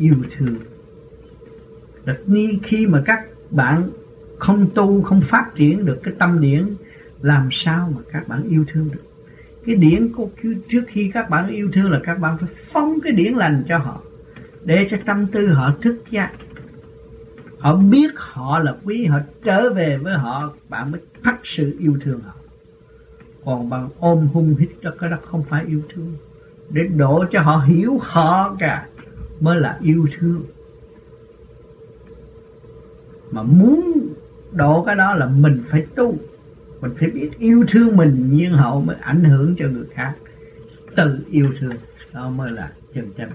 yêu thương. Là khi mà các bạn không tu, không phát triển được cái tâm điển, làm sao mà các bạn yêu thương được? Cái điển có trước khi các bạn yêu thương là các bạn phải phóng cái điển lành cho họ, để cho tâm tư họ thức giác. Họ biết họ là quý, họ trở về với họ, bạn mới thật sự yêu thương họ. Còn bằng ôm hung hít cho cái đó không phải yêu thương. Để đổ cho họ hiểu họ cả mới là yêu thương. Mà muốn độ cái đó là mình phải tu. Mình phải biết yêu thương mình nhiên hậu mới ảnh hưởng cho người khác. Từ yêu thương, đó mới là chân chánh.